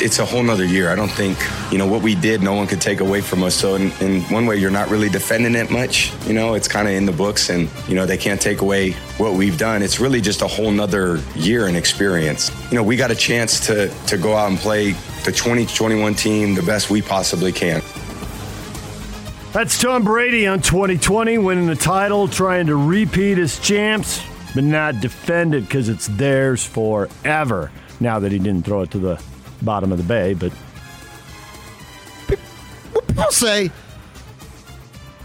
It's a whole nother year. I don't think, you know, what we did, no one could take away from us. So in, in one way, you're not really defending it much. You know, it's kind of in the books and, you know, they can't take away what we've done. It's really just a whole nother year and experience. You know, we got a chance to, to go out and play the 2021 team the best we possibly can. That's Tom Brady on 2020, winning the title, trying to repeat as champs, but not defend it because it's theirs forever. Now that he didn't throw it to the bottom of the bay, but People say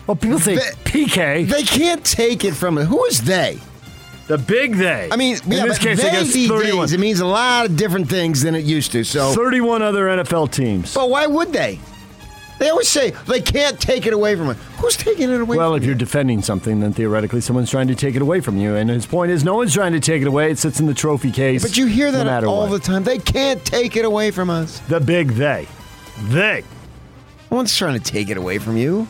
well, people say They- PK, they can't take it from it. Who is they? the big they. I mean, in yeah, this case, they I 31, days, it means a lot of different things than it used to. So, 31 other NFL teams. but why would they? They always say they can't take it away from it. Who's taking it away? Well, if you're defending something, then theoretically someone's trying to take it away from you. And his point is, no one's trying to take it away. It sits in the trophy case. But you hear that matter all what. the time. They can't take it away from us. The big they. They. No one's trying to take it away from you.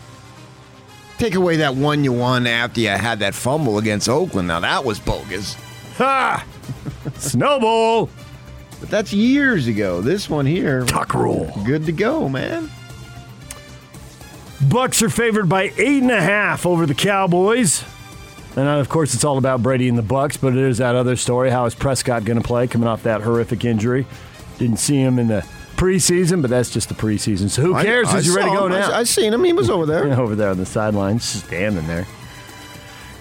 Take away that one you won after you had that fumble against Oakland. Now that was bogus. Ha! Snowball. But that's years ago. This one here, Tuck rule. good to go, man. Bucks are favored by eight and a half over the Cowboys. And uh, of course, it's all about Brady and the Bucks. But there's that other story: how is Prescott going to play coming off that horrific injury? Didn't see him in the preseason, but that's just the preseason. So who cares? I, Is you ready to go him. now? I, I seen him. He was over there. over there on the sidelines, just standing there.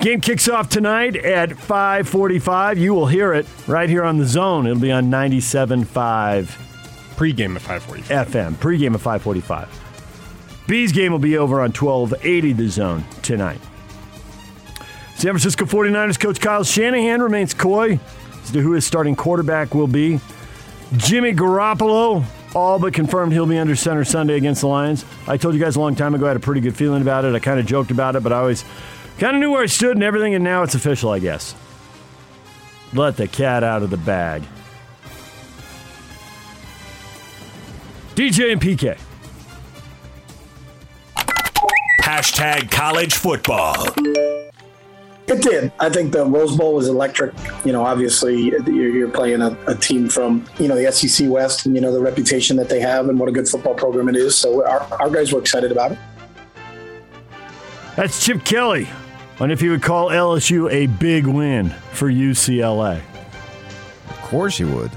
Game kicks off tonight at 5:45. You will hear it right here on the Zone. It'll be on 97.5 Pre-game at 5:45. FM. Pregame at 5:45. B's game will be over on 1280 The Zone tonight. San Francisco 49ers coach Kyle Shanahan remains coy as to who his starting quarterback will be. Jimmy Garoppolo all but confirmed he'll be under center Sunday against the Lions. I told you guys a long time ago I had a pretty good feeling about it. I kind of joked about it, but I always kind of knew where I stood and everything, and now it's official, I guess. Let the cat out of the bag. DJ and PK. Hashtag college football. It did. I think the Rose Bowl was electric. You know, obviously you're, you're playing a, a team from you know the SEC West, and you know the reputation that they have, and what a good football program it is. So our, our guys were excited about it. That's Chip Kelly on if he would call LSU a big win for UCLA. Of course he would.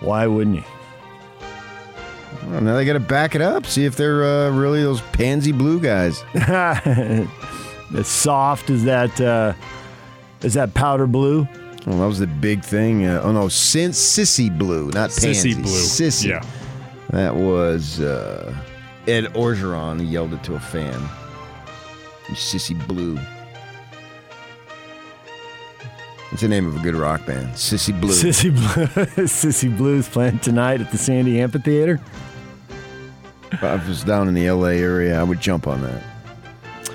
Why wouldn't he? Well, now they got to back it up. See if they're uh, really those pansy blue guys. As soft as that, uh, as that powder blue. Well, that was the big thing. Uh, oh no, sin- sissy blue, not pansy. Sissy blue. Sissy. Yeah. That was uh, Ed Orgeron. He yelled it to a fan. You sissy blue. It's the name of a good rock band. Sissy Blue. Sissy Blue, Sissy Blues playing tonight at the Sandy Amphitheater. If I was down in the LA area, I would jump on that.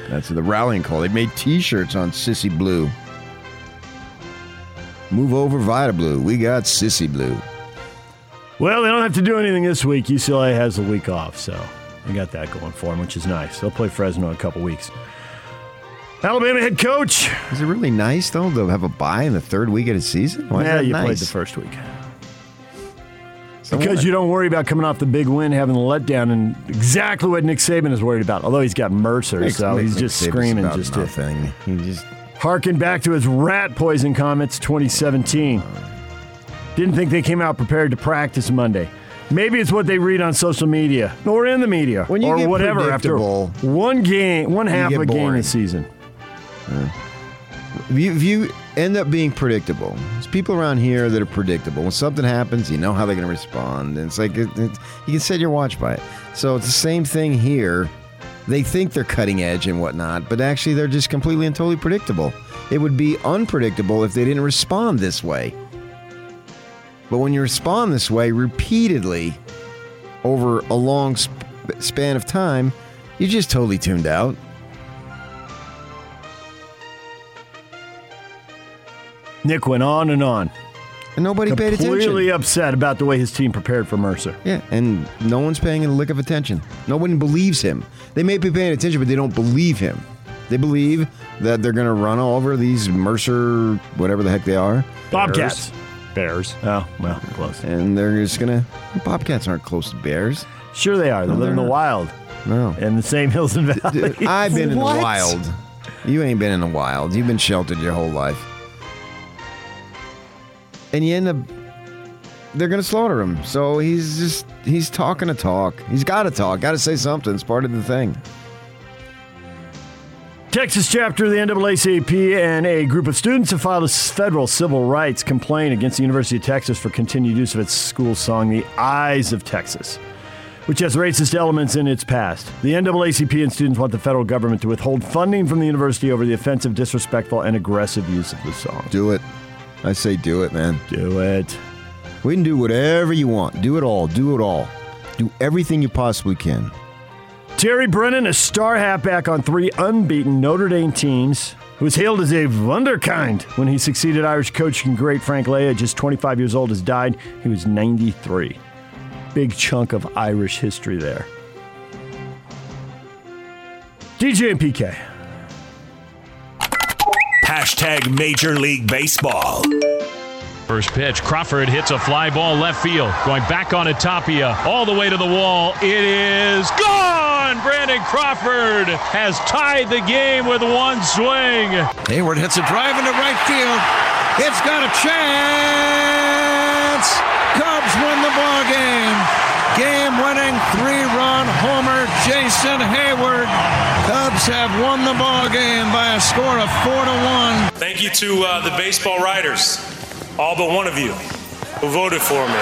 That's the rallying call. They made T-shirts on Sissy Blue. Move over, Vida Blue. We got Sissy Blue. Well, they don't have to do anything this week. UCLA has a week off, so they got that going for them, which is nice. They'll play Fresno in a couple weeks. Alabama head coach. Is it really nice though to have a bye in the third week of the season? Why yeah, you nice? played the first week. Because you don't worry about coming off the big win, having the letdown, and exactly what Nick Saban is worried about. Although he's got Mercer, Nick- so Nick- he's Nick just Saban's screaming just to nothing. He just harken back to his rat poison comments 2017. Didn't think they came out prepared to practice Monday. Maybe it's what they read on social media or in the media When you or get whatever after one game, one half of a game boring. this season. if you, if you end up being predictable. There's people around here that are predictable. When something happens, you know how they're going to respond. And it's like it, it, you can set your watch by it. So it's the same thing here. They think they're cutting edge and whatnot, but actually they're just completely and totally predictable. It would be unpredictable if they didn't respond this way. But when you respond this way repeatedly over a long sp- span of time, you're just totally tuned out. Nick went on and on. And nobody paid attention. Completely attention. upset about the way his team prepared for Mercer. Yeah, and no one's paying a lick of attention. No one believes him. They may be paying attention, but they don't believe him. They believe that they're going to run over these Mercer, whatever the heck they are, Bobcats. Bears. Oh, well, close. and they're just going to. Bobcats aren't close to bears. Sure they are. They No, live in they're the not. wild No. in the same hills and valleys. I've been in the What? wild. You ain't been in the wild. You've been sheltered your whole life. And you end up they're gonna slaughter him. So he's just he's talking to talk. He's gotta talk, gotta say something. It's part of the thing. Texas chapter of the NAACP and a group of students have filed a federal civil rights complaint against the University of Texas for continued use of its school song, The Eyes of Texas, which has racist elements in its past. The NAACP and students want the federal government to withhold funding from the university over the offensive, disrespectful, and aggressive use of the song. Do it. I say do it, man. Do it. We can do whatever you want. Do it all. Do it all. Do everything you possibly can. Terry Brennan, a star halfback on three unbeaten Notre Dame teams, who was hailed as a wunderkind when he succeeded Irish coach and great Frank Leahy, just 25 years old, has died. He was 93. Big chunk of Irish history there. DJ and PK. Hashtag Major League Baseball. First pitch, Crawford hits a fly ball left field, going back on it, Tapia, all the way to the wall. It is gone! Brandon Crawford has tied the game with one swing. Heyward hits a drive into right field. It's got a chance. Cubs win the ball game. Game-winning three-run homer, Jason Heyward. Cubs have won the ball game by a score of four to one. Thank you to uh, the baseball writers, all but one of you, who voted for me.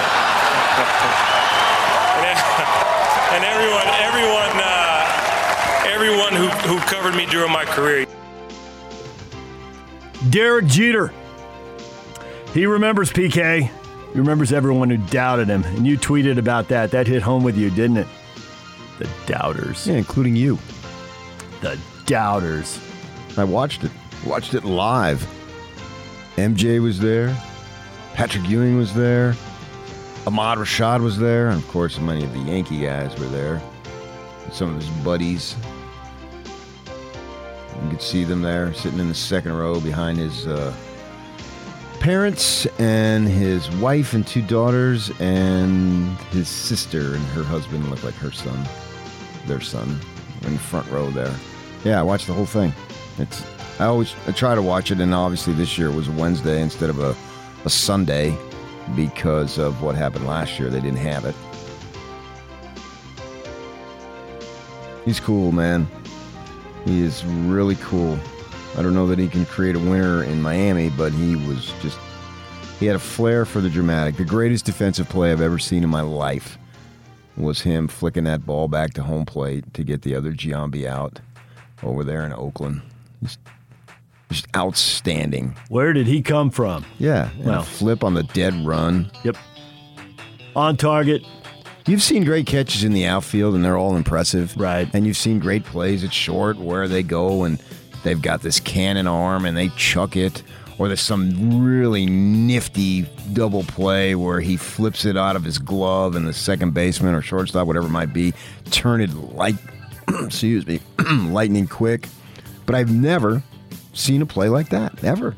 and, and everyone, everyone, uh, everyone who, who covered me during my career. Derek Jeter. He remembers PK. He remembers everyone who doubted him. And you tweeted about that. That hit home with you, didn't it? The doubters. Yeah, including you. The doubters. I watched it. Watched it live. MJ was there. Patrick Ewing was there. Ahmad Rashad was there. And of course, many of the Yankee guys were there. Some of his buddies. You could see them there sitting in the second row behind his uh, parents and his wife and two daughters and his sister and her husband looked like her son, their son, in the front row there. Yeah, I watched the whole thing. It's I always I try to watch it, and obviously this year it was a Wednesday instead of a, a Sunday because of what happened last year. They didn't have it. He's cool, man. He is really cool. I don't know that he can create a winner in Miami, but he was just he had a flair for the dramatic. The greatest defensive play I've ever seen in my life was him flicking that ball back to home plate to get the other Giambi out over there in Oakland. Just, just outstanding. Where did he come from? Yeah, Well. a flip on the dead run. Yep. On target. You've seen great catches in the outfield, and they're all impressive. Right. And you've seen great plays at short where they go and they've got this cannon arm and they chuck it. Or there's some really nifty double play where he flips it out of his glove and the second baseman or shortstop, whatever it might be, turn it like, excuse me, lightning quick. But I've never seen a play like that. Ever.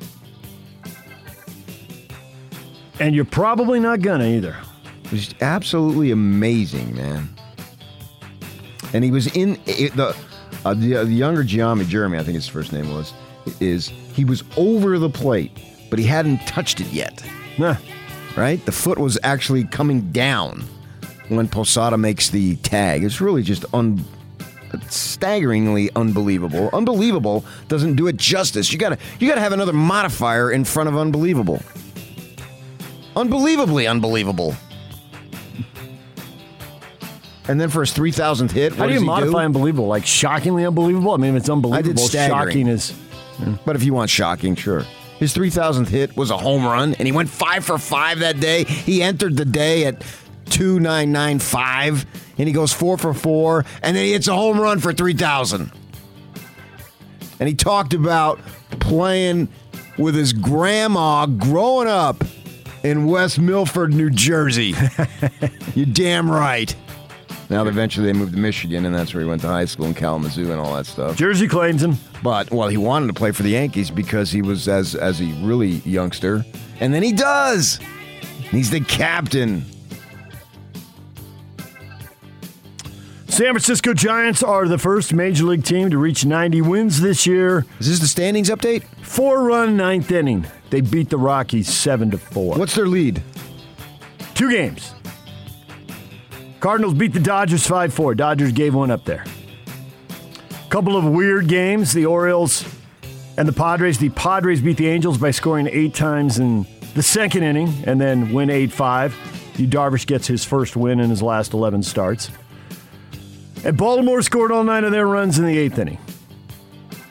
And you're probably not gonna either. It was absolutely amazing, man. And he was in it, the uh, the, uh, the younger Giambi, Jeremy, I think his first name was, is he was over the plate, but he hadn't touched it yet. Nah. Right, the foot was actually coming down when Posada makes the tag. It's really just un, staggeringly unbelievable. Unbelievable doesn't do it justice. You gotta you gotta have another modifier in front of unbelievable. Unbelievably unbelievable. And then for his 3,000th hit, How do you he do? modify unbelievable? Like shockingly unbelievable? I mean, if it's unbelievable, staggering. shocking is. But if you want shocking, sure. His 3,000th hit was a home run, and he went five for five that day. He entered the day at 2,995, and he goes four for four, and then he hits a home run for 3,000. And he talked about playing with his grandma growing up in West Milford, New Jersey. you damn right. Now, eventually, they moved to Michigan, and that's where he went to high school in Kalamazoo and all that stuff. Jersey claims him. But well, he wanted to play for the Yankees because he was as as a really youngster, and then he does. He's the captain. San Francisco Giants are the first major league team to reach 90 wins this year. Is this the standings update? Four run ninth inning. They beat the Rockies seven to four. What's their lead? Two games. Cardinals beat the Dodgers 5 4. Dodgers gave one up there. Couple of weird games. The Orioles and the Padres. The Padres beat the Angels by scoring eight times in the second inning and then win 8 5. Yu Darvish gets his first win in his last 11 starts. And Baltimore scored all nine of their runs in the eighth inning.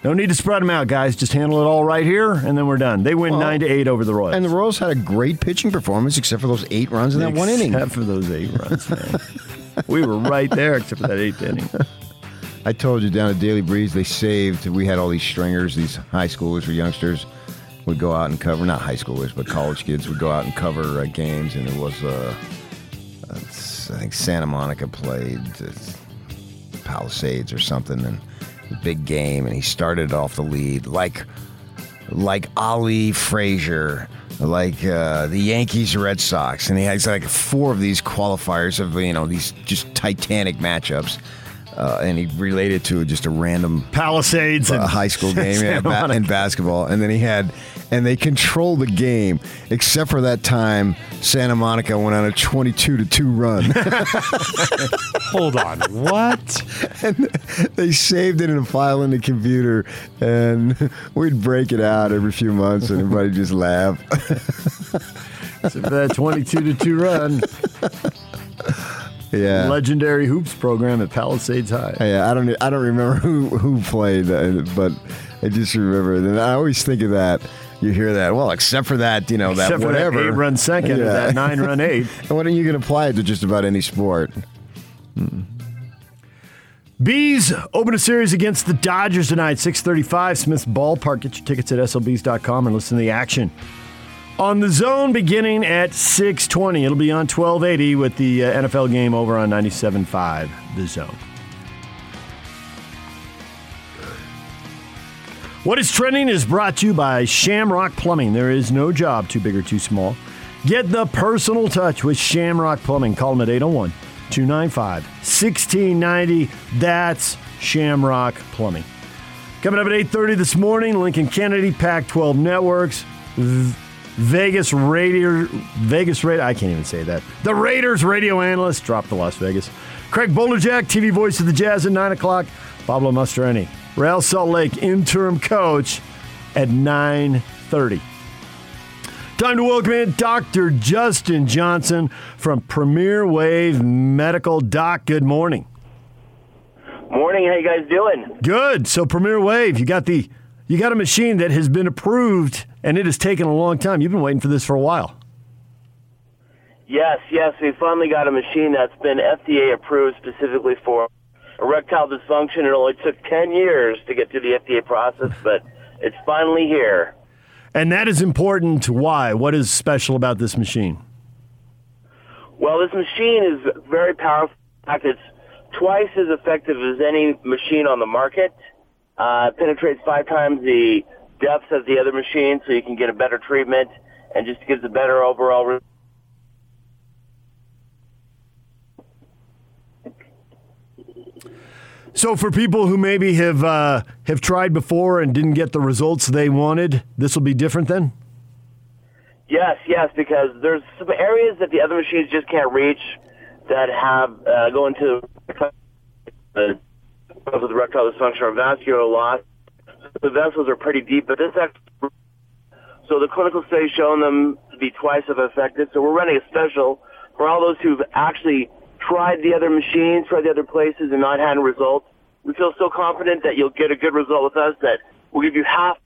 No need to spread them out, guys. Just handle it all right here, and then we're done. They win Well, nine to eight over the Royals. And the Royals had a great pitching performance, except for those eight runs in that one inning. Except for those eight runs, man. we were right there, except for that eighth inning. I told you down at Daily Breeze, they saved. We had all these stringers, these high schoolers or youngsters would go out and cover. Not high schoolers, but college kids would go out and cover uh, games. And it was, uh, uh, I think Santa Monica played uh, Palisades or something, and big game. And he started off the lead like, like Ali Frazier. Like uh, the Yankees, Red Sox, and he has like four of these qualifiers of you know these just titanic matchups, uh, and he related to just a random Palisades and high school game yeah, ba- in basketball, and then he had, and they controlled the game, except for that time Santa Monica went on a twenty-two to two run, Hold on. What? and they saved it in a file in the computer, and we'd break it out every few months, and everybody just laugh. Except for that 22 to 2 run. Yeah. Legendary hoops program at Palisades High. Yeah, I don't. I don't remember who who played, uh, but I just remember. And I always think of that. You hear that? Well, except for that, you know, that Except for that whatever eight run second or Yeah. that nine run eight. And what are you going to apply it to just about any sport? Bees open a series against the Dodgers tonight, 635 Smith's Ballpark. Get your tickets at slbees.com and listen to the action. On the zone beginning at 620. It'll be on 1280 with the uh, NFL game over on 97.5 The Zone. What is trending is brought to you by Shamrock Plumbing. There is no job too big or too small. Get the personal touch with Shamrock Plumbing. Call them at 801 295 1690. That's Shamrock Plumbing. Coming up at 8:30 this morning, Lincoln Kennedy, Pac-12 Networks, Vegas Radio, Vegas Radio. I can't even say that. The Raiders radio analyst dropped the Las Vegas. Craig Bolerjack, TV voice of the Jazz at nine o'clock. Pablo Mastroeni, Real Salt Lake interim coach at 9:30. Time to welcome in Dr. Justin Johnson from Premier Wave Medical. Doc, good morning. Morning, how you guys doing? Good. So Premier Wave, you got the you got a machine that has been approved and it has taken a long time. You've been waiting for this for a while. Yes, yes, we finally got a machine that's been FDA approved specifically for erectile dysfunction. It only took 10 years to get through the FDA process, but it's finally here. And that is important. Why? What is special about this machine? Well, this machine is very powerful. In fact, it's twice as effective as any machine on the market. Uh, it penetrates five times the depth of the other machine, so you can get a better treatment and just gives a better overall result. So for people who maybe have uh, have tried before and didn't get the results they wanted, this will be different then. Yes, yes, because there's some areas that the other machines just can't reach that have uh, go into uh, with erectile dysfunction or vascular loss. The vessels are pretty deep, but this actually, so the clinical studies showing them to be twice as effective. So we're running a special for all those who've actually tried the other machines, tried the other places, and not had a result. We feel so confident that you'll get a good result with us that we'll give you half.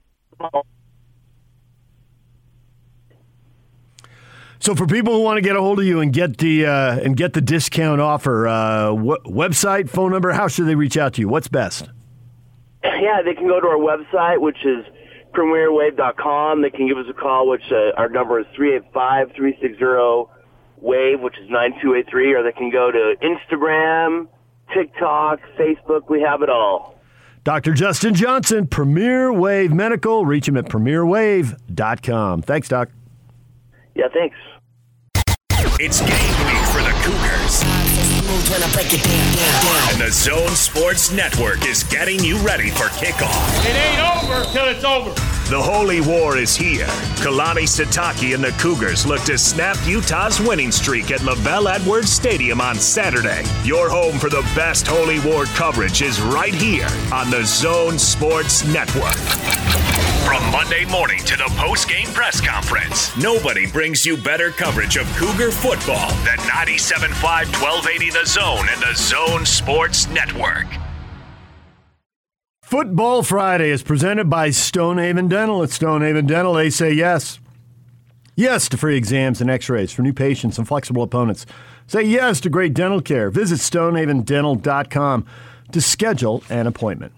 So for people who want to get a hold of you and get the uh, and get the discount offer, uh, website, phone number, how should they reach out to you? What's best? Yeah, they can go to our website, which is premierwave.com. They can give us a call, which uh, our number is 385-360-WAVE, which is 9283, or they can go to Instagram, TikTok, Facebook. We have it all. Dr. Justin Johnson, Premier Wave Medical. Reach him at premierwave.com. Thanks, Doc. Yeah, thanks. It's game week for the Cougars. And the Zone Sports Network is getting you ready for kickoff. It ain't over till it's over. The Holy War is here. Kalani Sitake and the Cougars look to snap Utah's winning streak at LaVell Edwards Stadium on Saturday. Your home for the best Holy War coverage is right here on the Zone Sports Network. From Monday morning to the post-game press conference, nobody brings you better coverage of Cougar football than 97.5 1280 The Zone and the Zone Sports Network. Football Friday is presented by Stonehaven Dental. At Stonehaven Dental, they say yes. Yes to free exams and x rays for new patients and flexible opponents. Say yes to great dental care. Visit stonehavendental.com to schedule an appointment.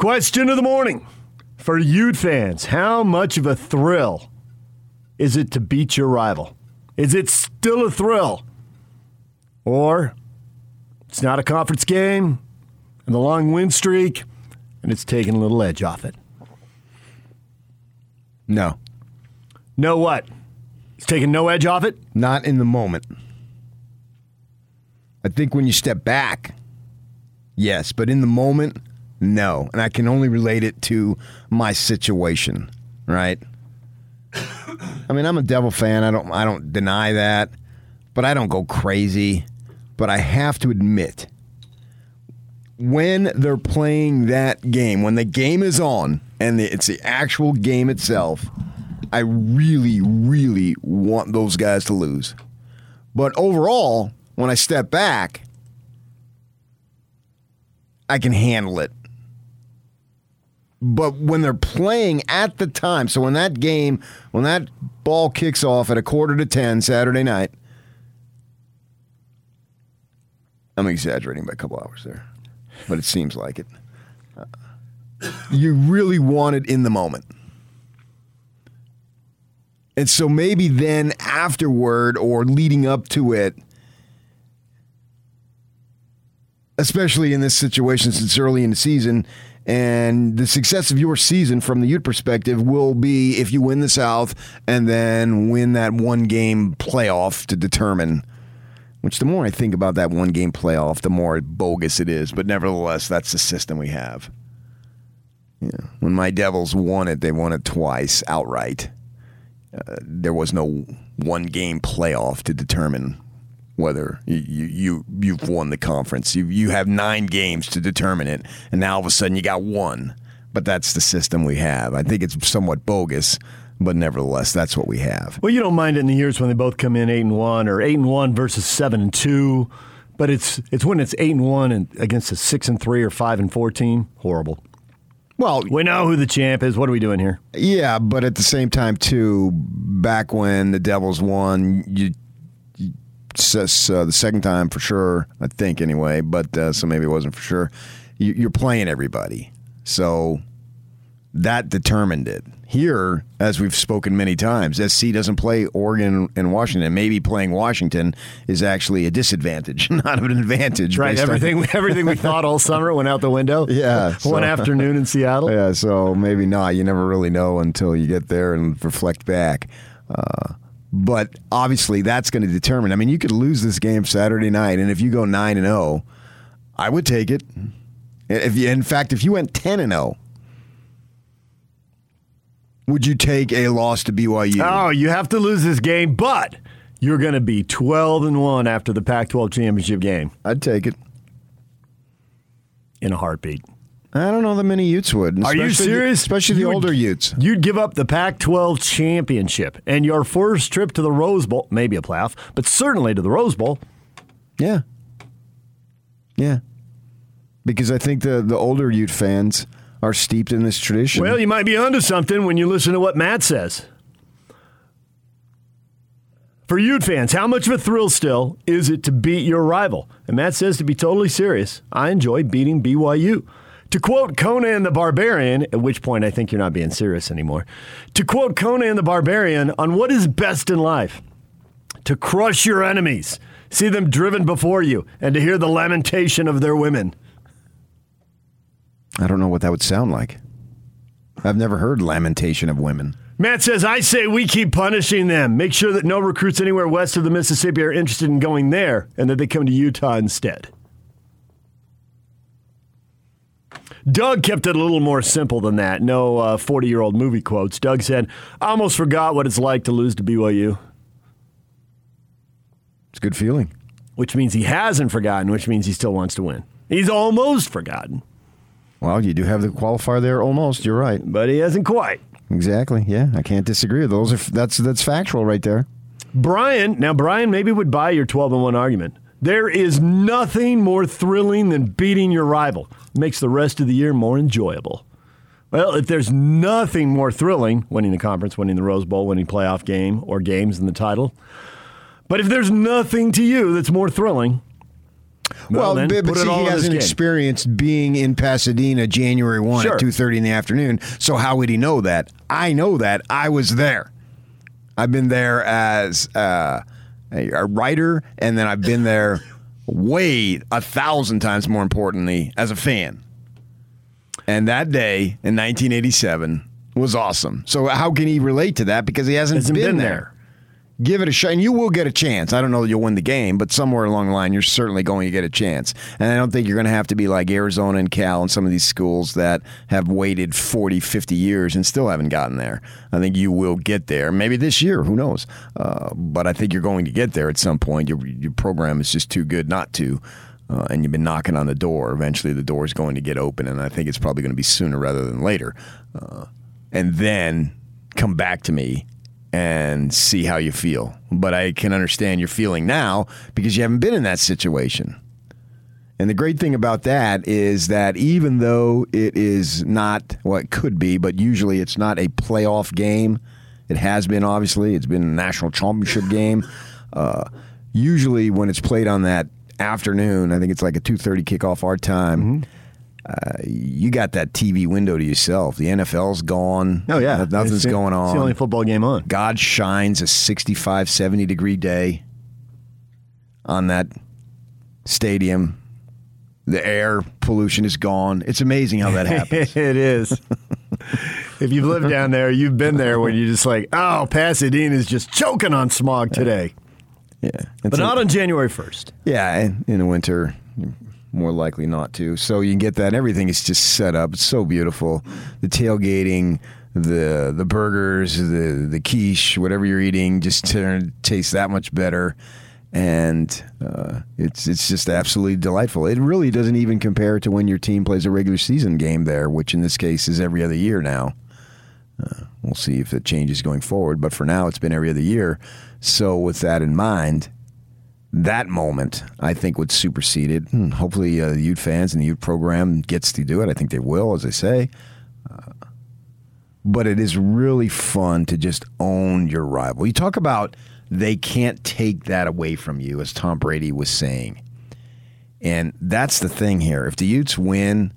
Question of the morning for Ute fans How much of a thrill is it to beat your rival? Is it still a thrill? Or it's not a conference game and the long win streak, and it's taking a little edge off it. No. No what? It's taking no edge off it? Not in the moment. I think when you step back, yes, but in the moment, no. And I can only relate it to my situation, right? I mean, I'm a Devil fan. I don't I don't deny that, but I don't go crazy. But I have to admit when they're playing that game, when the game is on and it's the actual game itself, I really, really want those guys to lose. But overall, when I step back, I can handle it. But when they're playing at the time, so when that game, when that ball kicks off at a quarter to 10 Saturday night, I'm exaggerating by a couple hours there, but it seems like it. Uh, you really want it in the moment. And so maybe then afterward or leading up to it, especially in this situation since early in the season, and the success of your season from the Ute perspective will be if you win the South and then win that one game playoff to determine. Which the more I think about that one game playoff, the more bogus it is. But nevertheless, that's the system we have. Yeah. When my Devils won it, they won it twice outright. Uh, there was no one game playoff to determine whether you, you you've won the conference. You you have nine games to determine it, and now all of a sudden you got one. But that's the system we have. I think it's somewhat bogus, but nevertheless, that's what we have. Well, you don't mind in the years when they both come in eight and one, or eight and one versus seven and two. But it's it's when it's eight and one and against a six and three or five and four team. Horrible. Well, we know who the champ is. What are we doing here? Yeah, but at the same time, too, back when the Devils won, you uh, the second time for sure, I think anyway, but uh, so maybe it wasn't for sure. You, you're playing everybody, so that determined it. Here, as we've spoken many times, SC doesn't play Oregon and Washington. Maybe playing Washington is actually a disadvantage, not an advantage. Right. based on- Everything everything we thought all summer went out the window. Yeah, One so- afternoon in Seattle. Yeah, so maybe not. You never really know until you get there and reflect back. Uh, but obviously, that's going to determine. I mean, you could lose this game Saturday night, and if you go nine and zero, I would take it. If you, in fact, if you went ten and zero, would you take a loss to BYU? Oh, you have to lose this game, but you're going to be 12 and 1 after the Pac 12 championship game. I'd take it. In a heartbeat. I don't know that many Utes would. Are you the- serious? especially the You would- older Utes. You'd give up the Pac 12 championship and your first trip to the Rose Bowl, maybe a playoff, but certainly to the Rose Bowl. Yeah. Yeah. Because I think the, the older Ute fans are steeped in this tradition. Well, you might be onto something when you listen to what Matt says. For Ute fans, how much of a thrill still is it to beat your rival? And Matt says to be totally serious, I enjoy beating BYU. To quote Conan the Barbarian, at which point I think you're not being serious anymore. To quote Conan the Barbarian on what is best in life to crush your enemies, see them driven before you, and to hear the lamentation of their women. I don't know what that would sound like. I've never heard lamentation of women. Matt says, I say we keep punishing them. Make sure that no recruits anywhere west of the Mississippi are interested in going there and that they come to Utah instead. Doug kept it a little more simple than that. No uh, 40 year old movie quotes. Doug said, I almost forgot what it's like to lose to BYU. It's a good feeling. Which means he hasn't forgotten, which means he still wants to win. He's almost forgotten. Well, you do have the qualifier there almost. You're right. But he hasn't quite. Exactly. Yeah, I can't disagree. Those are that's that's factual right there. Brian, now Brian maybe would buy your 12 and 1 argument. There is nothing more thrilling than beating your rival. It makes the rest of the year more enjoyable. Well, if there's nothing more thrilling, winning the conference, winning the Rose Bowl, winning playoff game or games in the title. But if there's nothing to you that's more thrilling, well, then but, it see, he hasn't experienced being in Pasadena January one Sure. at two thirty in the afternoon. So how would he know that? I know that. I was there. I've been there as uh, a, writer, and then I've been there way a thousand times more importantly as a fan. And that day in 1987 was awesome. So how can he relate to that? Because he hasn't, Hasn't been, been there. Give it a shot, and you will get a chance. I don't know that you'll win the game, but somewhere along the line, you're certainly going to get a chance. And I don't think you're going to have to be like Arizona and Cal and some of these schools that have waited 40, 50 years and still haven't gotten there. I think you will get there. Maybe this year, who knows? Uh, but I think you're going to get there at some point. Your, your program is just too good not to. Uh, and you've been knocking on the door. Eventually, the door is going to get open, and I think it's probably going to be sooner rather than later. Uh, and then come back to me and see how you feel. But I can understand your feeling now because you haven't been in that situation. And the great thing about that is that even though it is not, well, it could be, but usually it's not a playoff game. It has been, obviously. It's been a national championship game. Uh, usually when it's played on that afternoon, I think it's like a 2.30 kickoff our time, uh, you got that TV window to yourself. The NFL's gone. Oh, yeah. Nothing's the- going on. It's the only football game on. God shines a 65, 70 degree day on that stadium. The air pollution is gone. It's amazing how that happens. it is. if you've lived down there, you've been there when you're just like, oh, Pasadena is just choking on smog today. yeah. But a- not on January 1st. Yeah, in the winter, more likely not to. So you can get that. Everything is just set up. It's so beautiful. The tailgating, the the burgers, the the quiche, whatever you're eating, just turn, tastes that much better. And uh, it's it's just absolutely delightful. It really doesn't even compare to when your team plays a regular season game there, which in this case is every other year now. Uh, we'll see if it changes going forward, but for now, it's been every other year. So with that in mind, that moment, I think, would supersede it. Hmm, hopefully, uh, the Ute fans and the Ute program gets to do it. I think they will, as I say. Uh, but it is really fun to just own your rival. You talk about they can't take that away from you, as Tom Brady was saying. And that's the thing here. If the Utes win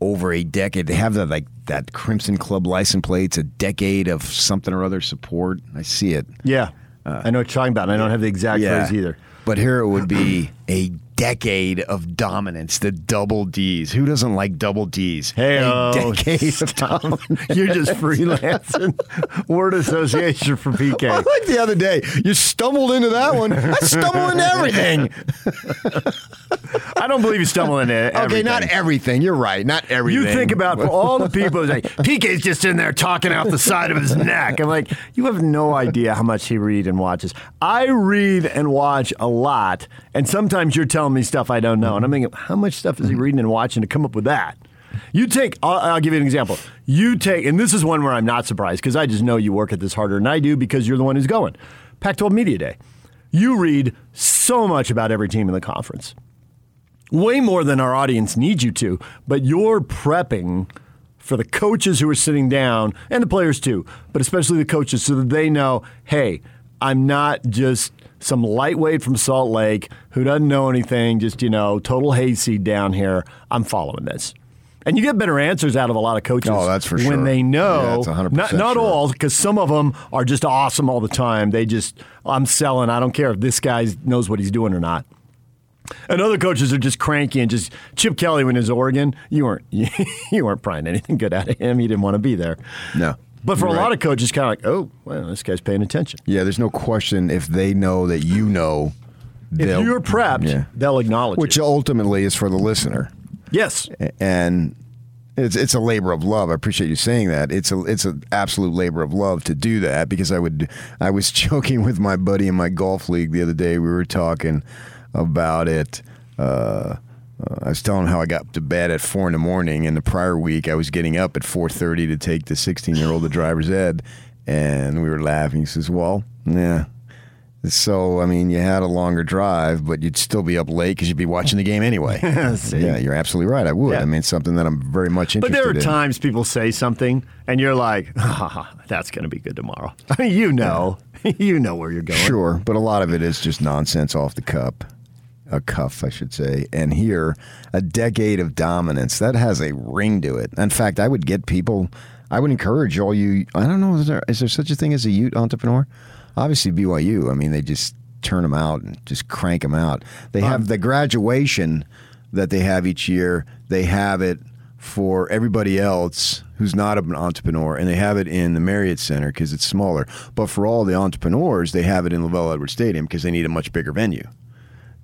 over a decade, they have that like that Crimson Club license plates, a decade of something or other support. I see it. Yeah. I know what you're talking about, and I don't have the exact phrase either. But here it would be a decade of dominance, the double D's. Who doesn't like double D's? Hey, a decade of dominance. You're just freelancing. Word association for PK. I like the other day. You stumbled into that one. I stumble into everything. I don't believe you stumble into Okay, not everything. You're right. Not everything. You think about for all the people like, PK's just in there talking out the side of his neck. I'm like, you have no idea how much he read and watches. I read and watch a lot, and sometimes you're telling me stuff I don't know, and I'm thinking, how much stuff is he reading and watching to come up with that? You take, I'll, I'll give you an example. You take, and this is one where I'm not surprised because I just know you work at this harder than I do because you're the one who's going. Pac 12 Media Day. You read so much about every team in the conference way more than our audience needs you to, but you're prepping for the coaches who are sitting down and the players too, but especially the coaches so that they know, hey, I'm not just some lightweight from Salt Lake who doesn't know anything, just, you know, total hayseed down here. I'm following this. And you get better answers out of a lot of coaches. Oh, that's for When sure. they know, Yeah, that's 100% not, not sure. all, because some of them are just awesome all the time. They just, I'm selling. I don't care if this guy knows what he's doing or not. And other coaches are just cranky and just Chip Kelly when at Oregon, you weren't you weren't prying anything good out of him. He didn't want to be there. No. But for You're a lot of coaches, kind of like, oh, well, this guy's paying attention. Yeah, there's no question if they know that you know. If you're prepped, Yeah. they'll acknowledge Which it. ultimately is for the listener. Yes. and it's it's a labor of love. I appreciate you saying that. It's a it's an absolute labor of love to do that because I would I was joking with my buddy in my golf league the other day. We were talking about it. Uh, uh, I was telling him how I got to bed at four in the morning, and the prior week I was getting up at four thirty to take the sixteen year old to driver's ed, and we were laughing. He says, "Well, yeah." So I mean, you had a longer drive, but you'd still be up late because you'd be watching the game anyway. Yeah, you're absolutely right. I would. Yeah. I mean, it's something that I'm very much interested. But there are in. times people say something and you're like, ah, that's going to be good tomorrow. I mean, you know, you know where you're going. Sure, but a lot of it is just nonsense off the cup, a cuff, I should say. And here, a decade of dominance that has a ring to it. In fact, I would get people. I would encourage all you. I don't know. Is there is there such a thing as a Ute entrepreneur? Obviously, BYU. I mean, they just turn them out and just crank them out. They have the graduation that they have each year. They have it for everybody else who's not an entrepreneur, and they have it in the Marriott Center because it's smaller. But for all the entrepreneurs, they have it in LaVell Edwards Stadium because they need a much bigger venue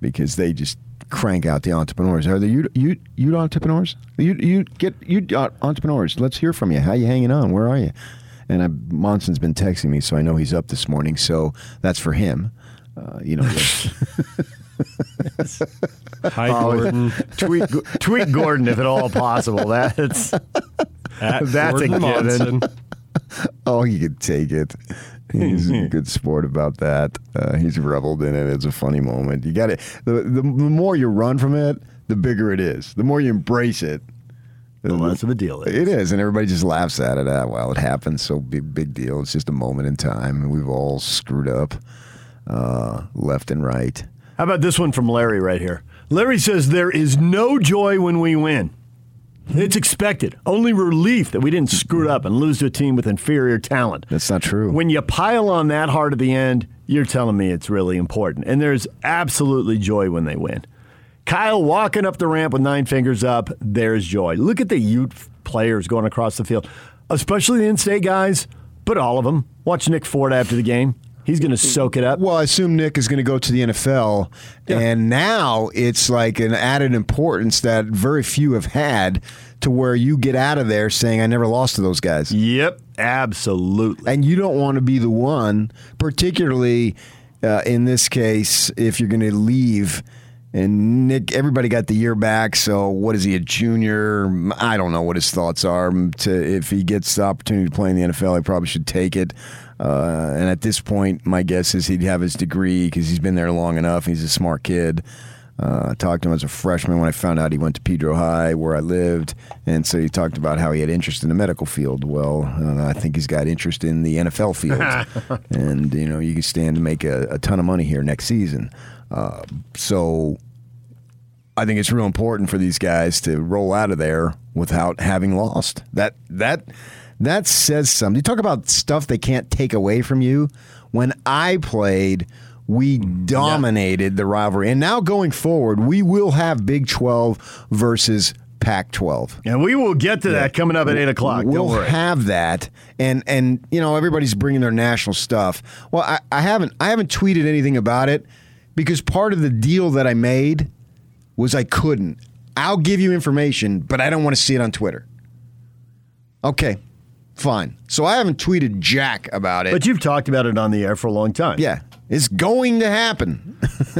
because they just crank out the entrepreneurs. Are the you you you entrepreneurs? You you get you entrepreneurs. Let's hear from you. How you hanging on? Where are you? And I, Monson's been texting me, so I know he's up this morning. So that's for him. Uh, you know, Hi, Oh, Gordon. tweet, tweet Gordon if at all possible. That's At That's a Gordon given. Oh, you could take it. He's a good sport about that. Uh, he's reveled in it. It's a funny moment. You got it. The, the, the more you run from it, the bigger it is. The more you embrace it, the less of a deal. It is, and everybody just laughs at it. Ah, well, it happens, so big, big deal. It's just a moment in time, and we've all screwed up, uh, left and right. How about this one from Larry right here? Larry says there is no joy when we win. It's expected. Only relief that we didn't screw it up and lose to a team with inferior talent. That's not true. When you pile on that hard at the end, you're telling me it's really important. And there's absolutely joy when they win. Kyle walking up the ramp with nine fingers up, there's joy. Look at the Ute players going across the field, especially the in state guys, but all of them. Watch Nick Ford after the game. He's going to soak it up. Well, I assume Nick is going to go to the NFL, and now it's like an added importance that very few have had to where you get out of there saying, I never lost to those guys. Yep, absolutely. And you don't want to be the one, particularly uh, in this case, if you're going to leave. And Nick, everybody got the year back. So what is he, a junior? I don't know what his thoughts are. To if he gets the opportunity to play in the NFL, he probably should take it. Uh, and at this point, my guess is he'd have his degree because he's been there long enough. He's a smart kid. Uh, I talked to him as a freshman when I found out he went to Pedro High, where I lived, and so he talked about how he had interest in the medical field. Well, uh, I think he's got interest in the NFL field, and you know you can stand to make a, a ton of money here next season. Uh, so I think it's real important for these guys to roll out of there without having lost. That that that says something. You talk about stuff they can't take away from you. When I played, we dominated the rivalry, and now going forward, we will have Big Twelve versus Pac-12. And we will get to that coming up at eight o'clock. We'll have that, and and you know everybody's bringing their national stuff. Well, I, I haven't I haven't tweeted anything about it because part of the deal that I made was I couldn't. I'll give you information, but I don't want to see it on Twitter. Okay, fine. So I haven't tweeted jack about it. But you've talked about it on the air for a long time. yeah, it's going to happen.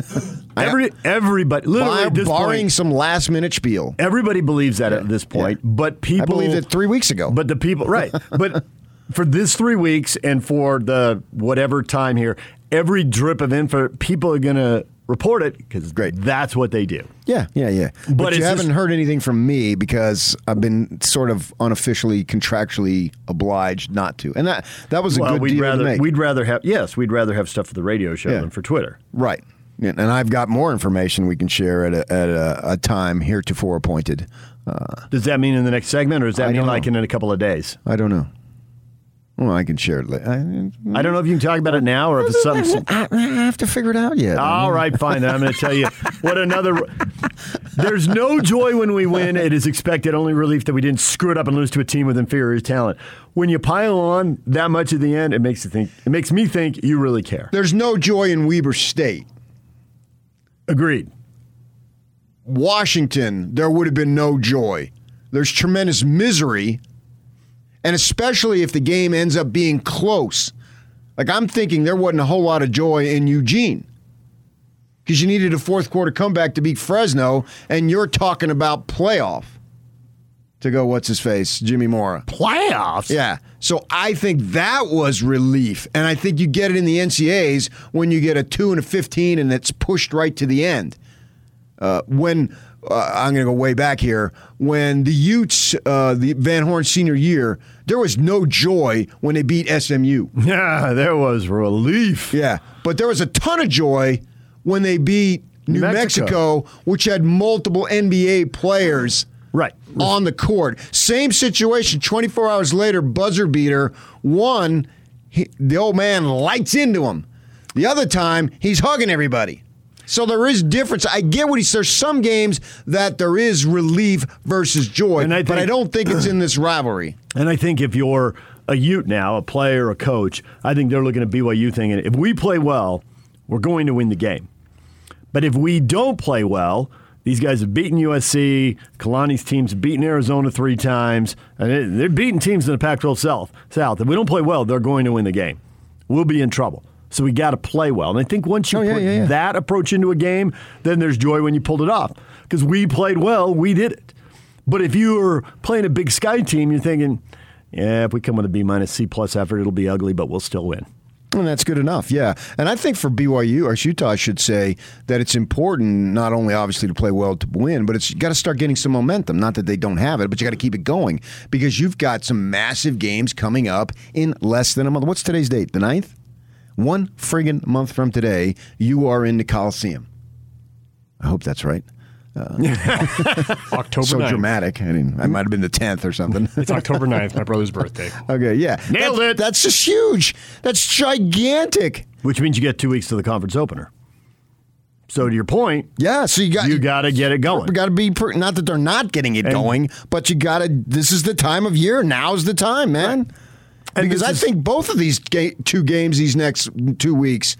Every everybody, literally Bar- barring point, some last minute spiel. everybody believes that at this point. But people I believed it three weeks ago. But the people, right? but for this three weeks and for the whatever time here, every drip of info, people are going to report it because it's Great. That's what they do. Yeah, yeah, yeah. But, But you haven't just- heard anything from me because I've been sort of unofficially, contractually obliged not to, and that that was a well, good we'd deal rather to make. we'd rather have yes, we'd rather have stuff for the radio show Yeah. than for Twitter. right, And I've got more information we can share at a, at a, a time heretofore appointed. Uh, Does that mean in the next segment, or does that I mean like know. in a couple of days? I don't know. Well, I can share it later. I, I don't know if you can talk about it now or if it's something. I, I have to figure it out yet. All right, fine. Then I'm going to tell you what another. There's no joy when we win. It is expected only relief that we didn't screw it up and lose to a team with inferior talent. When you pile on that much at the end, it makes you think. It makes me think you really care. There's no joy in Weber State. Agreed. Washington, there would have been no joy. There's tremendous misery, and especially if the game ends up being close. Like I'm thinking there wasn't a whole lot of joy in Eugene because you needed a fourth quarter comeback to beat Fresno, and you're talking about playoff to go. What's his face, Jimmy Mora? Playoffs. Yeah. So I think that was relief, and I think you get it in the NCAAs when you get a two and a fifteen, and it's pushed right to the end. Uh, when uh, I'm going to go way back here, when the Utes, uh, the Van Horn senior year, there was no joy when they beat SMU. Yeah, there was relief. Yeah, but there was a ton of joy when they beat New Mexico. Mexico, which had multiple NBA players Right. on the court. Same situation. 24 hours later, buzzer beater. One, he, the old man lights into him. The other time, he's hugging everybody. So there is difference. I get what he's. There's some games that there is relief versus joy, I but I don't think it's in this rivalry. And I think if you're a Ute now, a player, a coach, I think they're looking at BYU thinking if we play well, we're going to win the game. But if we don't play well, these guys have beaten USC. Kalani's teams have beaten Arizona three times, and they- they're beating teams in the Pac-12 South. South. If we don't play well, they're going to win the game. We'll be in trouble. So we got to play well. And I think once you Oh, yeah, put yeah, yeah. that approach into a game, then there's joy when you pulled it off. Because we played well, we did it. But if you're playing a Big Sky team, you're thinking, yeah, if we come with a B minus C plus effort, it'll be ugly, but we'll still win. And that's good enough, yeah. And I think for BYU, or Utah, should say, that it's important not only obviously to play well to win, but it's you got to start getting some momentum. Not that they don't have it, but you got to keep it going because you've got some massive games coming up in less than a month. What's today's date? The 9th? One friggin' month from today, you are in the Coliseum. I hope that's right. Uh, October so 9th. dramatic. I mean, I might have been the 10th or something. It's October 9th, my brother's birthday. okay, yeah. Nailed That's- it. That's just huge. That's gigantic. Which means you get two weeks to the conference opener. So to your point, Yeah, so you got you got to get it going. got to be per, not that they're not getting it And- going, but you got to. This is the time of year. Now's the time, man. And because I is- think both of these ga- two games, these next two weeks,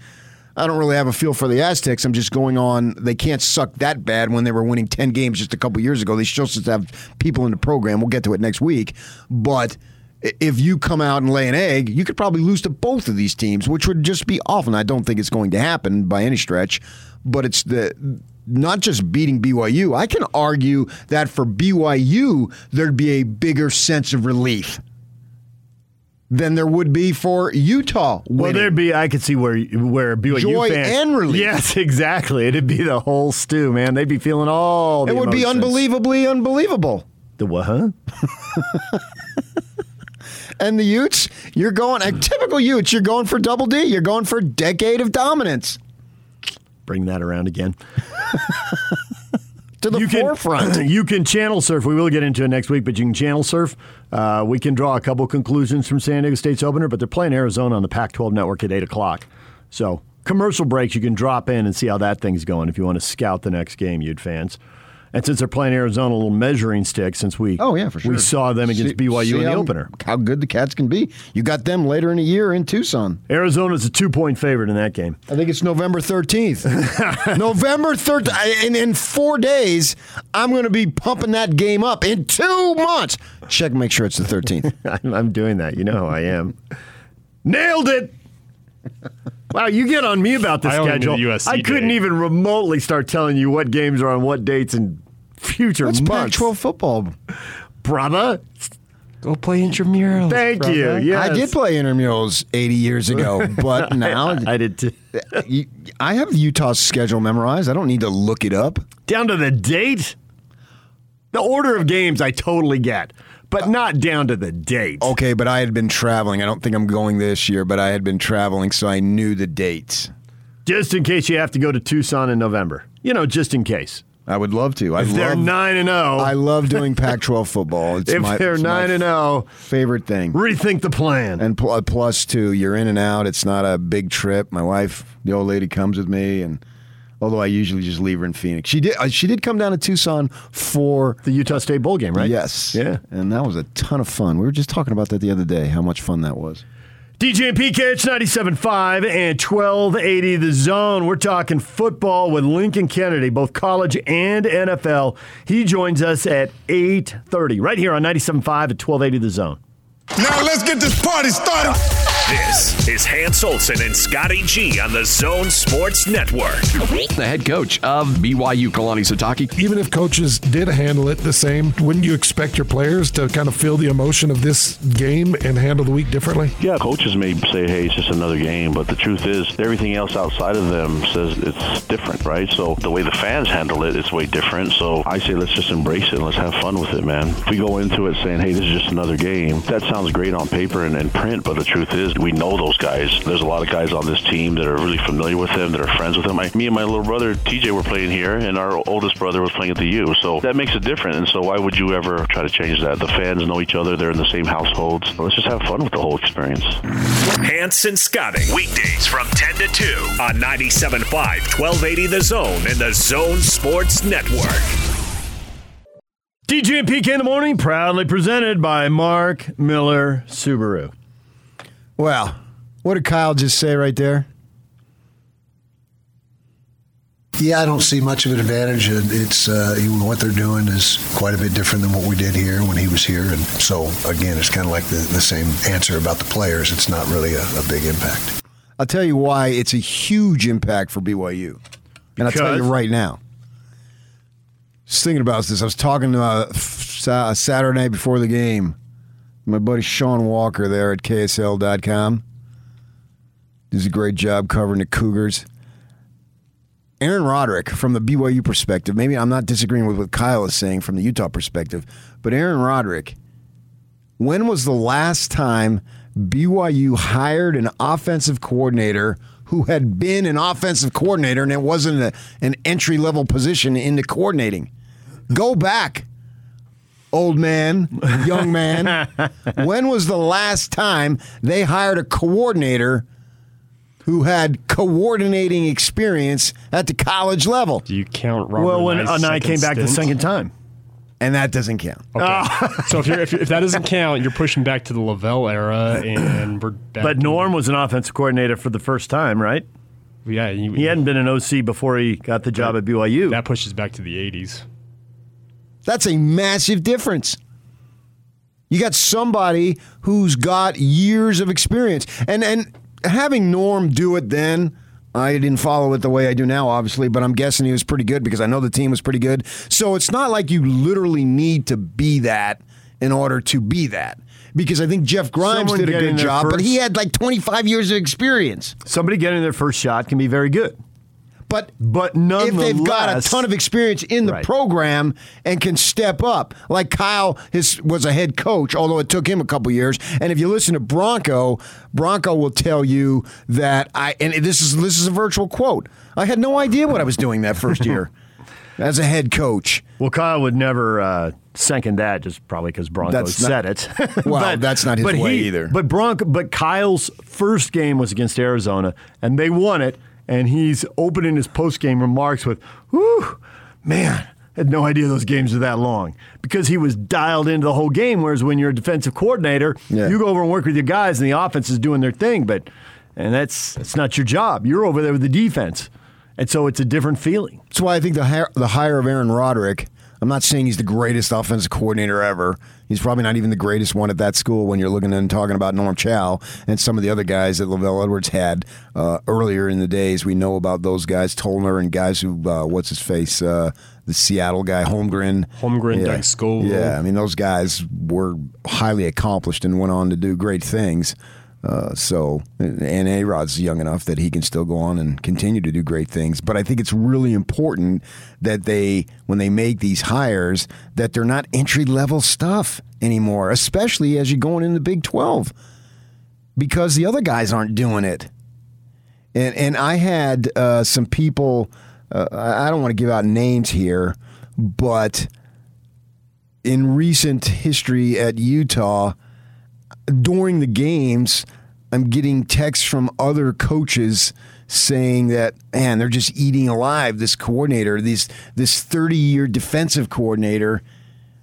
I don't really have a feel for the Aztecs. I'm just going on. They can't suck that bad when they were winning ten games just a couple years ago. They still just have people in the program. We'll get to it next week, but. If you come out and lay an egg, you could probably lose to both of these teams, which would just be awful. And I don't think it's going to happen by any stretch, but it's the not just beating BYU. I can argue that for BYU, there'd be a bigger sense of relief than there would be for Utah. well, there'd be I could see where where BYU Joy fans and relief. Yes, exactly. It'd be the whole stew, man. They'd be feeling all. The it would be unbelievably unbelievable. The what? Huh? And the Utes, you're going a typical Utes. You're going for double D. You're going for a decade of dominance Bring that around again. to the you forefront. Can, you can channel surf. We will get into it next week, but you can channel surf. Uh, we can draw a couple conclusions from San Diego State's opener, but they're playing Arizona on the Pac 12 network at 8 o'clock. So, commercial breaks, you can drop in and see how that thing's going if you want to scout the next game, you'd fans. And since they're playing Arizona, a little measuring stick since we Oh yeah, for sure. we saw them against See- BYU see in the how- opener. How good the Cats can be. You got them later in the year in Tucson. Arizona's a two point favorite in that game. I think it's November 13th. November 13th. In, in four days, I'm going to be pumping that game up. In two months. Check, make sure it's the 13th. I'm, I'm doing that. You know how I am. Nailed it. Wow, you get on me about the I schedule. the USC I couldn't day. even remotely start telling you what games are on what dates in future That's months. Pac-12 football. brother. Go play intramurals. Thank you. brother. Yes. I did play intramurals 80 years ago, but now I did too. I have Utah's schedule memorized. I don't need to look it up. Down to the date. The order of games I totally get, but uh, not down to the date. Okay, but I had been traveling. I don't think I'm going this year, but I had been traveling, so I knew the dates. Just in case you have to go to Tucson in November. You know, just in case. I would love to. I If they're love, 9 and 0, I love doing Pac-12 football. It's if my, they're 9 and 0, favorite thing. rethink the plan. And pl- plus two, you're in and out. It's not a big trip. My wife, the old lady, comes with me, and although I usually just leave her in Phoenix, she did. uh, She did come down to Tucson for the Utah State Bowl game, right? Yes. Yeah. And that was a ton of fun. We were just talking about that the other day. How much fun that was. DJ and PK, it's 97.5 and 1280 The Zone. We're talking football with Lincoln Kennedy, both college and NFL. He joins us at 8.30 right here on 97.5 at 1280 The Zone. Now let's get this party started. This is Hans Olsen and Scotty G on the Zone Sports Network. The head coach of BYU, Kalani Sitake. Even if coaches did handle it the same, wouldn't you expect your players to kind of feel the emotion of this game and handle the week differently? Yeah, coaches may say, hey, it's just another game, but the truth is, everything else outside of them says it's different, right? So the way the fans handle it, it's way different. So I say, let's just embrace it and let's have fun with it, man. If we go into it saying, hey, this is just another game, that sounds great on paper and, and print, but the truth is, we know those guys. There's a lot of guys on this team that are really familiar with them, that are friends with them. I, me and my little brother, TJ, were playing here, and our oldest brother was playing at the U. So that makes it different. And so why would you ever try to change that? The fans know each other. They're in the same households. So let's just have fun with the whole experience. Hans and Scotty, weekdays from 10 to 2 on 97.5, 1280 The Zone and the Zone Sports Network. DJ and PK in the morning, proudly presented by Mark Miller Subaru. Well, what did Kyle just say right there? Yeah, I don't see much of an advantage. It's uh, what they're doing is quite a bit different than what we did here when he was here, and so again, it's kind of like the, the same answer about the players. It's not really a, a big impact. I'll tell you why it's a huge impact for BYU. And I'll tell you right now. Just thinking about this. I was talking uh, Sa- Saturday night before the game. My buddy Sean Walker there at KSL.com. Does a great job covering the Cougars. Aaron Roderick, from the BYU perspective, maybe I'm not disagreeing with what Kyle is saying from the Utah perspective, but Aaron Roderick, when was the last time BYU hired an offensive coordinator who had been an offensive coordinator and it wasn't a, an entry level position into coordinating? Go back, old man, young man. when was the last time they hired a coordinator who had coordinating experience at the college level? Do you count Robert well, when Knight's Anae came back the second time. And that doesn't count. Okay. Oh. so if, you're, if, if that doesn't count, you're pushing back to the LaVell era, and we're back. But Norm was an offensive coordinator for the first time, right? Yeah, you, He hadn't been an OC before he got the job at BYU. That pushes back to the 80s. That's a massive difference. You got somebody who's got years of experience. And and having Norm do it then, I didn't follow it the way I do now, obviously, but I'm guessing he was pretty good because I know the team was pretty good. So it's not like you literally need to be that in order to be that. Because I think Jeff Grimes Someone did a good job, but he had like 25 years of experience. Somebody getting their first shot can be very good. But but if they've got a ton of experience in the Right. program and can step up, like Kyle his, was a head coach, although it took him a couple years. And if you listen to Bronco, Bronco will tell you that I and this is this is a virtual quote. I had no idea what I was doing that first year as a head coach. Well, Kyle would never uh, second that, just probably because Bronco That's not- said it. Well, that's not his but way he- either. But Bronco, but Kyle's first game was against Arizona, and they won it. And he's opening his post game remarks with, "Whew, man." I had no idea those games are that long because he was dialed into the whole game. Whereas when you're a defensive coordinator, Yeah. you go over and work with your guys, and the offense is doing their thing. But and that's that's not your job. You're over there with the defense, and so it's a different feeling. That's why I think the hire, the hire of Aaron Roderick. I'm not saying he's the greatest offensive coordinator ever. He's probably not even the greatest one at that school when you're looking and talking about Norm Chow and some of the other guys that LaVell Edwards had uh, earlier in the days. We know about those guys, Tollner and guys who, uh, what's his face, uh, the Seattle guy, Holmgren. Holmgren, yeah. Doug Scovil. Yeah, I mean, those guys were highly accomplished and went on to do great things. Uh, so, and A Rod's young enough that he can still go on and continue to do great things. But I think it's really important that they, when they make these hires, that they're not entry level stuff anymore, especially as you're going in the Big 12, because the other guys aren't doing it. And and I had uh, some people. Uh, I I don't want to give out names here, but in recent history at Utah, during the games, I'm getting texts from other coaches saying that man, they're just eating alive this coordinator, this this 30 year defensive coordinator.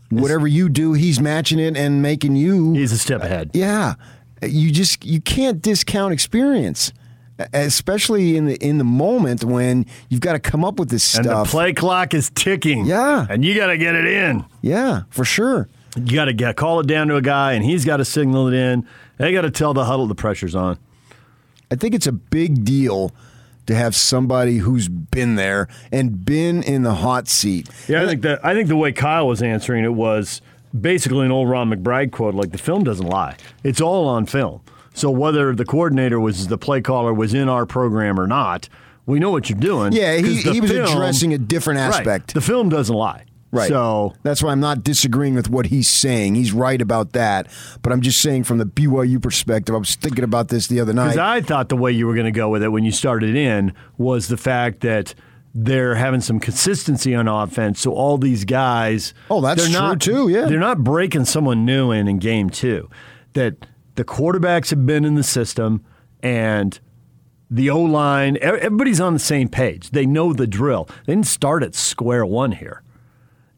Whatever you do, he's matching it and making you. He's a step ahead. Yeah, you just you can't discount experience, especially in the in the moment when you've got to come up with this And stuff. the play clock is ticking. Yeah. And you got to get it in. Yeah, for sure. You got to get call it down to a guy, and he's got to signal it in. They got to tell the huddle the pressure's on. I think it's a big deal to have somebody who's been there and been in the hot seat. Yeah, I think that I think the way Kyle was answering it was basically an old Ron McBride quote, like the film doesn't lie. It's all on film. So whether the coordinator was the play caller was in our program or not, we know what you're doing. Yeah, he, he was film- addressing a different Right. aspect. The film doesn't lie. Right. So that's why I'm not disagreeing with what he's saying. He's right about that. But I'm just saying from the BYU perspective, I was thinking about this the other night. Because I thought the way you were going to go with it when you started in was the fact that they're having some consistency on offense. So all these guys, Oh, that's they're true not, too, yeah. they're not breaking someone new in in game two. That the quarterbacks have been in the system and the O line, everybody's on the same page. They know the drill. They didn't start at square one here.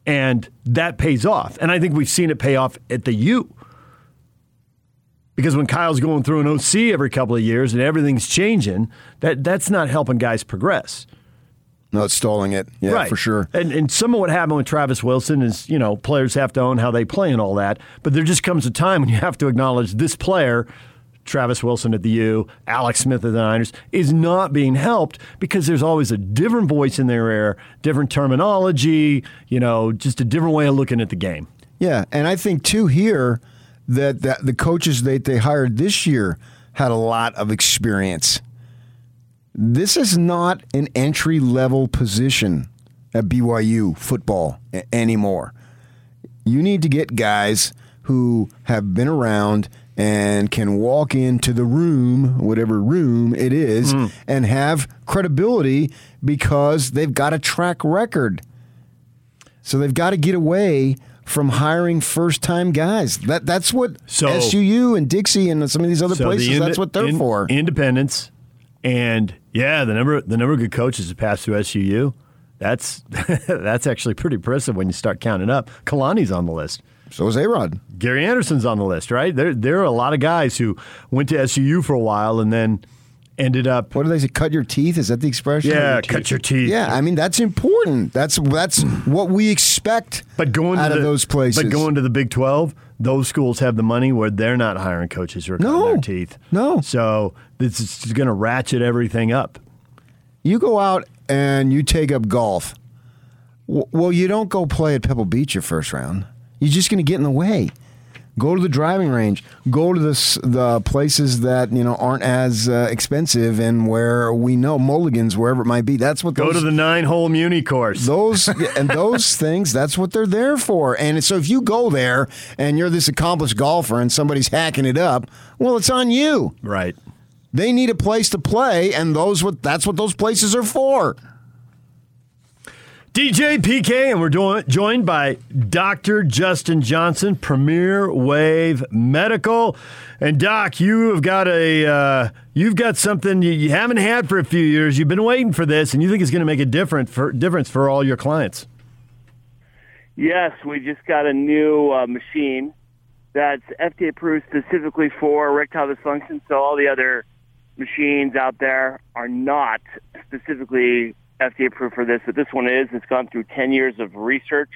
And that pays off. And I think we've seen it pay off at the U. Because when Kyle's going through an OC every couple of years and everything's changing, that, that's not helping guys progress. no, it's stalling it. Yeah, right. for sure. And, and some of what happened with Travis Wilson is, you know, players have to own how they play and all that. But there just comes a time when you have to acknowledge this player, Travis Wilson at the U, Alex Smith at the Niners, is not being helped because there's always a different voice in their ear, different terminology, you know, just a different way of looking at the game. Yeah, and I think too here that, that the coaches that they hired this year had a lot of experience. This is not an entry level position at BYU football anymore. You need to get guys who have been around and can walk into the room, whatever room it is, hmm. and have credibility because they've got a track record. So they've got to get away from hiring first time guys. That that's what So- SUU and Dixie and some of these other So the places that's what they're in- for. Independence, and yeah, the number the number of good coaches that pass through SUU. That's that's actually pretty impressive when you start counting up. Kalani's on the list. So is A-Rod. Gary Andersen's on the list, right? There there are a lot of guys who went to SUU for a while and then ended up. What do they say? Cut your teeth? Is that the expression? Yeah, cut your teeth. Yeah, I mean that's important. That's that's what we expect. But going out to of the, those places. but going to the Big Twelve, those schools have the money where they're not hiring coaches who are cutting No. their teeth. No. So this is going to ratchet everything up. You go out and you take up golf. Well, you don't go play at Pebble Beach your first round. You're just going to get in the way. Go to the driving range. Go to the the places that you know aren't as uh, expensive and where we know mulligans wherever it might be. That's what Go those, to the nine hole muni course. those and those things. That's what they're there for. And so if you go there and you're this accomplished golfer and somebody's hacking it up, well, it's on you. Right. They need a place to play, and those what that's what those places are for. DJ PK, and we're doing, joined by Dr. Justin Johnson, Premier Wave Medical. And Doc, you have got a uh, you've got something you, haven't had for a few years. You've been waiting for this, and you think it's going to make a different for, difference for all your clients. Yes, we just got a new uh, machine that's FDA approved specifically for erectile dysfunction. So all the other machines out there are not specifically FDA approved for this, but this one is. It's gone through 10 years of research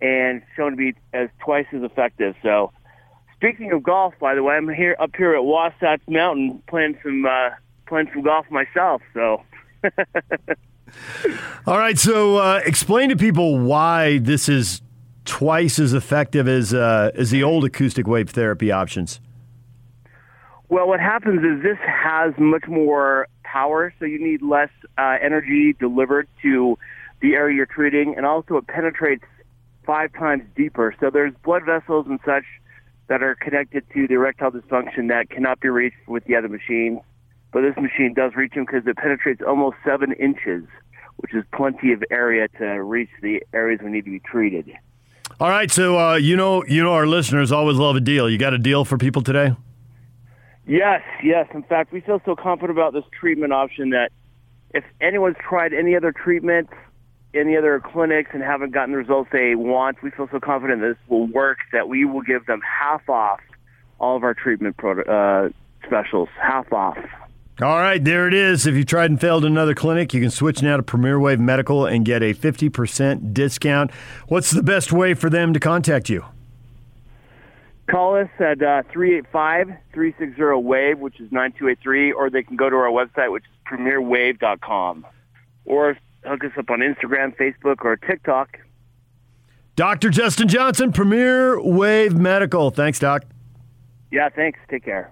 and shown to be as twice as effective. So speaking of golf, by the way, I'm here up here at Wasatch Mountain playing some uh, playing some golf myself. So. All right, so uh, explain to people why this is twice as effective as uh, as the old acoustic wave therapy options. Well, what happens is this has much more power, so you need less uh, energy delivered to the area you're treating, and also it penetrates five times deeper. So there's blood vessels and such that are connected to the erectile dysfunction that cannot be reached with the other machine. but this machine does reach them because it penetrates almost seven inches, which is plenty of area to reach the areas we need to be treated. All right, so uh, you know, you know, our listeners always love a deal. You got a deal for people today? Yes, yes. In fact, we feel so confident about this treatment option that if anyone's tried any other treatments, any other clinics, and haven't gotten the results they want, we feel so confident this will work that we will give them half off all of our treatment pro- uh, specials. Half off. All right, there it is. If you tried and failed another clinic, you can switch now to Premier Wave Medical and get a 50% discount. What's the best way for them to contact you? Call us at uh, 385-360-WAVE, which is 9283, or they can go to our website, which is premierwave.com. Or hook us up on Instagram, Facebook, or TikTok. Dr. Justin Johnson, Premier Wave Medical. Thanks, Doc. Yeah, thanks. Take care.